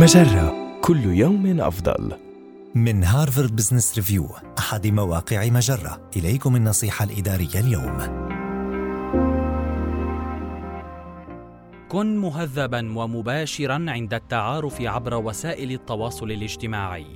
مجرة كل يوم أفضل. من هارفارد بزنس ريفيو أحد مواقع مجرة. إليكم النصيحة الإدارية اليوم. كن مهذبا ومباشرا عند التعارف عبر وسائل التواصل الاجتماعي.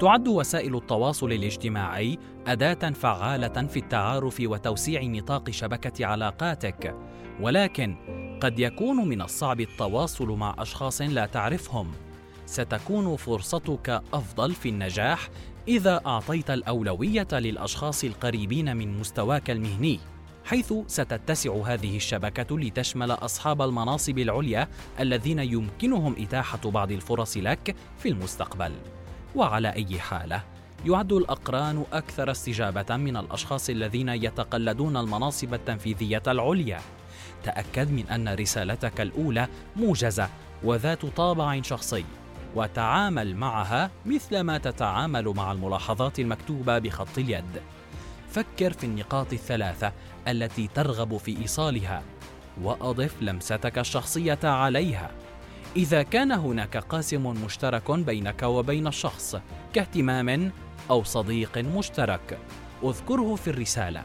تعد وسائل التواصل الاجتماعي أداة فعالة في التعارف وتوسيع نطاق شبكة علاقاتك. ولكن قد يكون من الصعب التواصل مع أشخاص لا تعرفهم. ستكون فرصتك أفضل في النجاح إذا أعطيت الأولوية للأشخاص القريبين من مستواك المهني حيث ستتسع هذه الشبكة لتشمل أصحاب المناصب العليا الذين يمكنهم إتاحة بعض الفرص لك في المستقبل. وعلى أي حالة يعد الأقران أكثر استجابة من الأشخاص الذين يتقلدون المناصب التنفيذية العليا. تأكد من أن رسالتك الأولى موجزة وذات طابع شخصي وتعامل معها مثلما تتعامل مع الملاحظات المكتوبة بخط اليد. فكر في النقاط الثلاثة التي ترغب في إيصالها وأضف لمستك الشخصية عليها. إذا كان هناك قاسم مشترك بينك وبين الشخص كاهتمام أو صديق مشترك اذكره في الرسالة.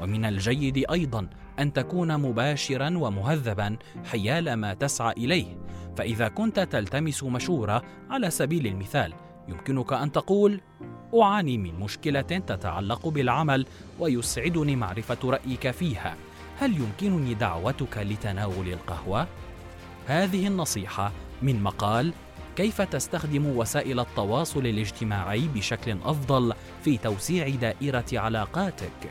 ومن الجيد أيضا أن تكون مباشرا ومهذبا حيال ما تسعى إليه. فإذا كنت تلتمس مشورة على سبيل المثال يمكنك أن تقول أعاني من مشكلة تتعلق بالعمل ويسعدني معرفة رأيك فيها. هل يمكنني دعوتك لتناول القهوة؟ هذه النصيحة من مقال كيف تستخدم وسائل التواصل الاجتماعي بشكل أفضل في توسيع دائرة علاقاتك؟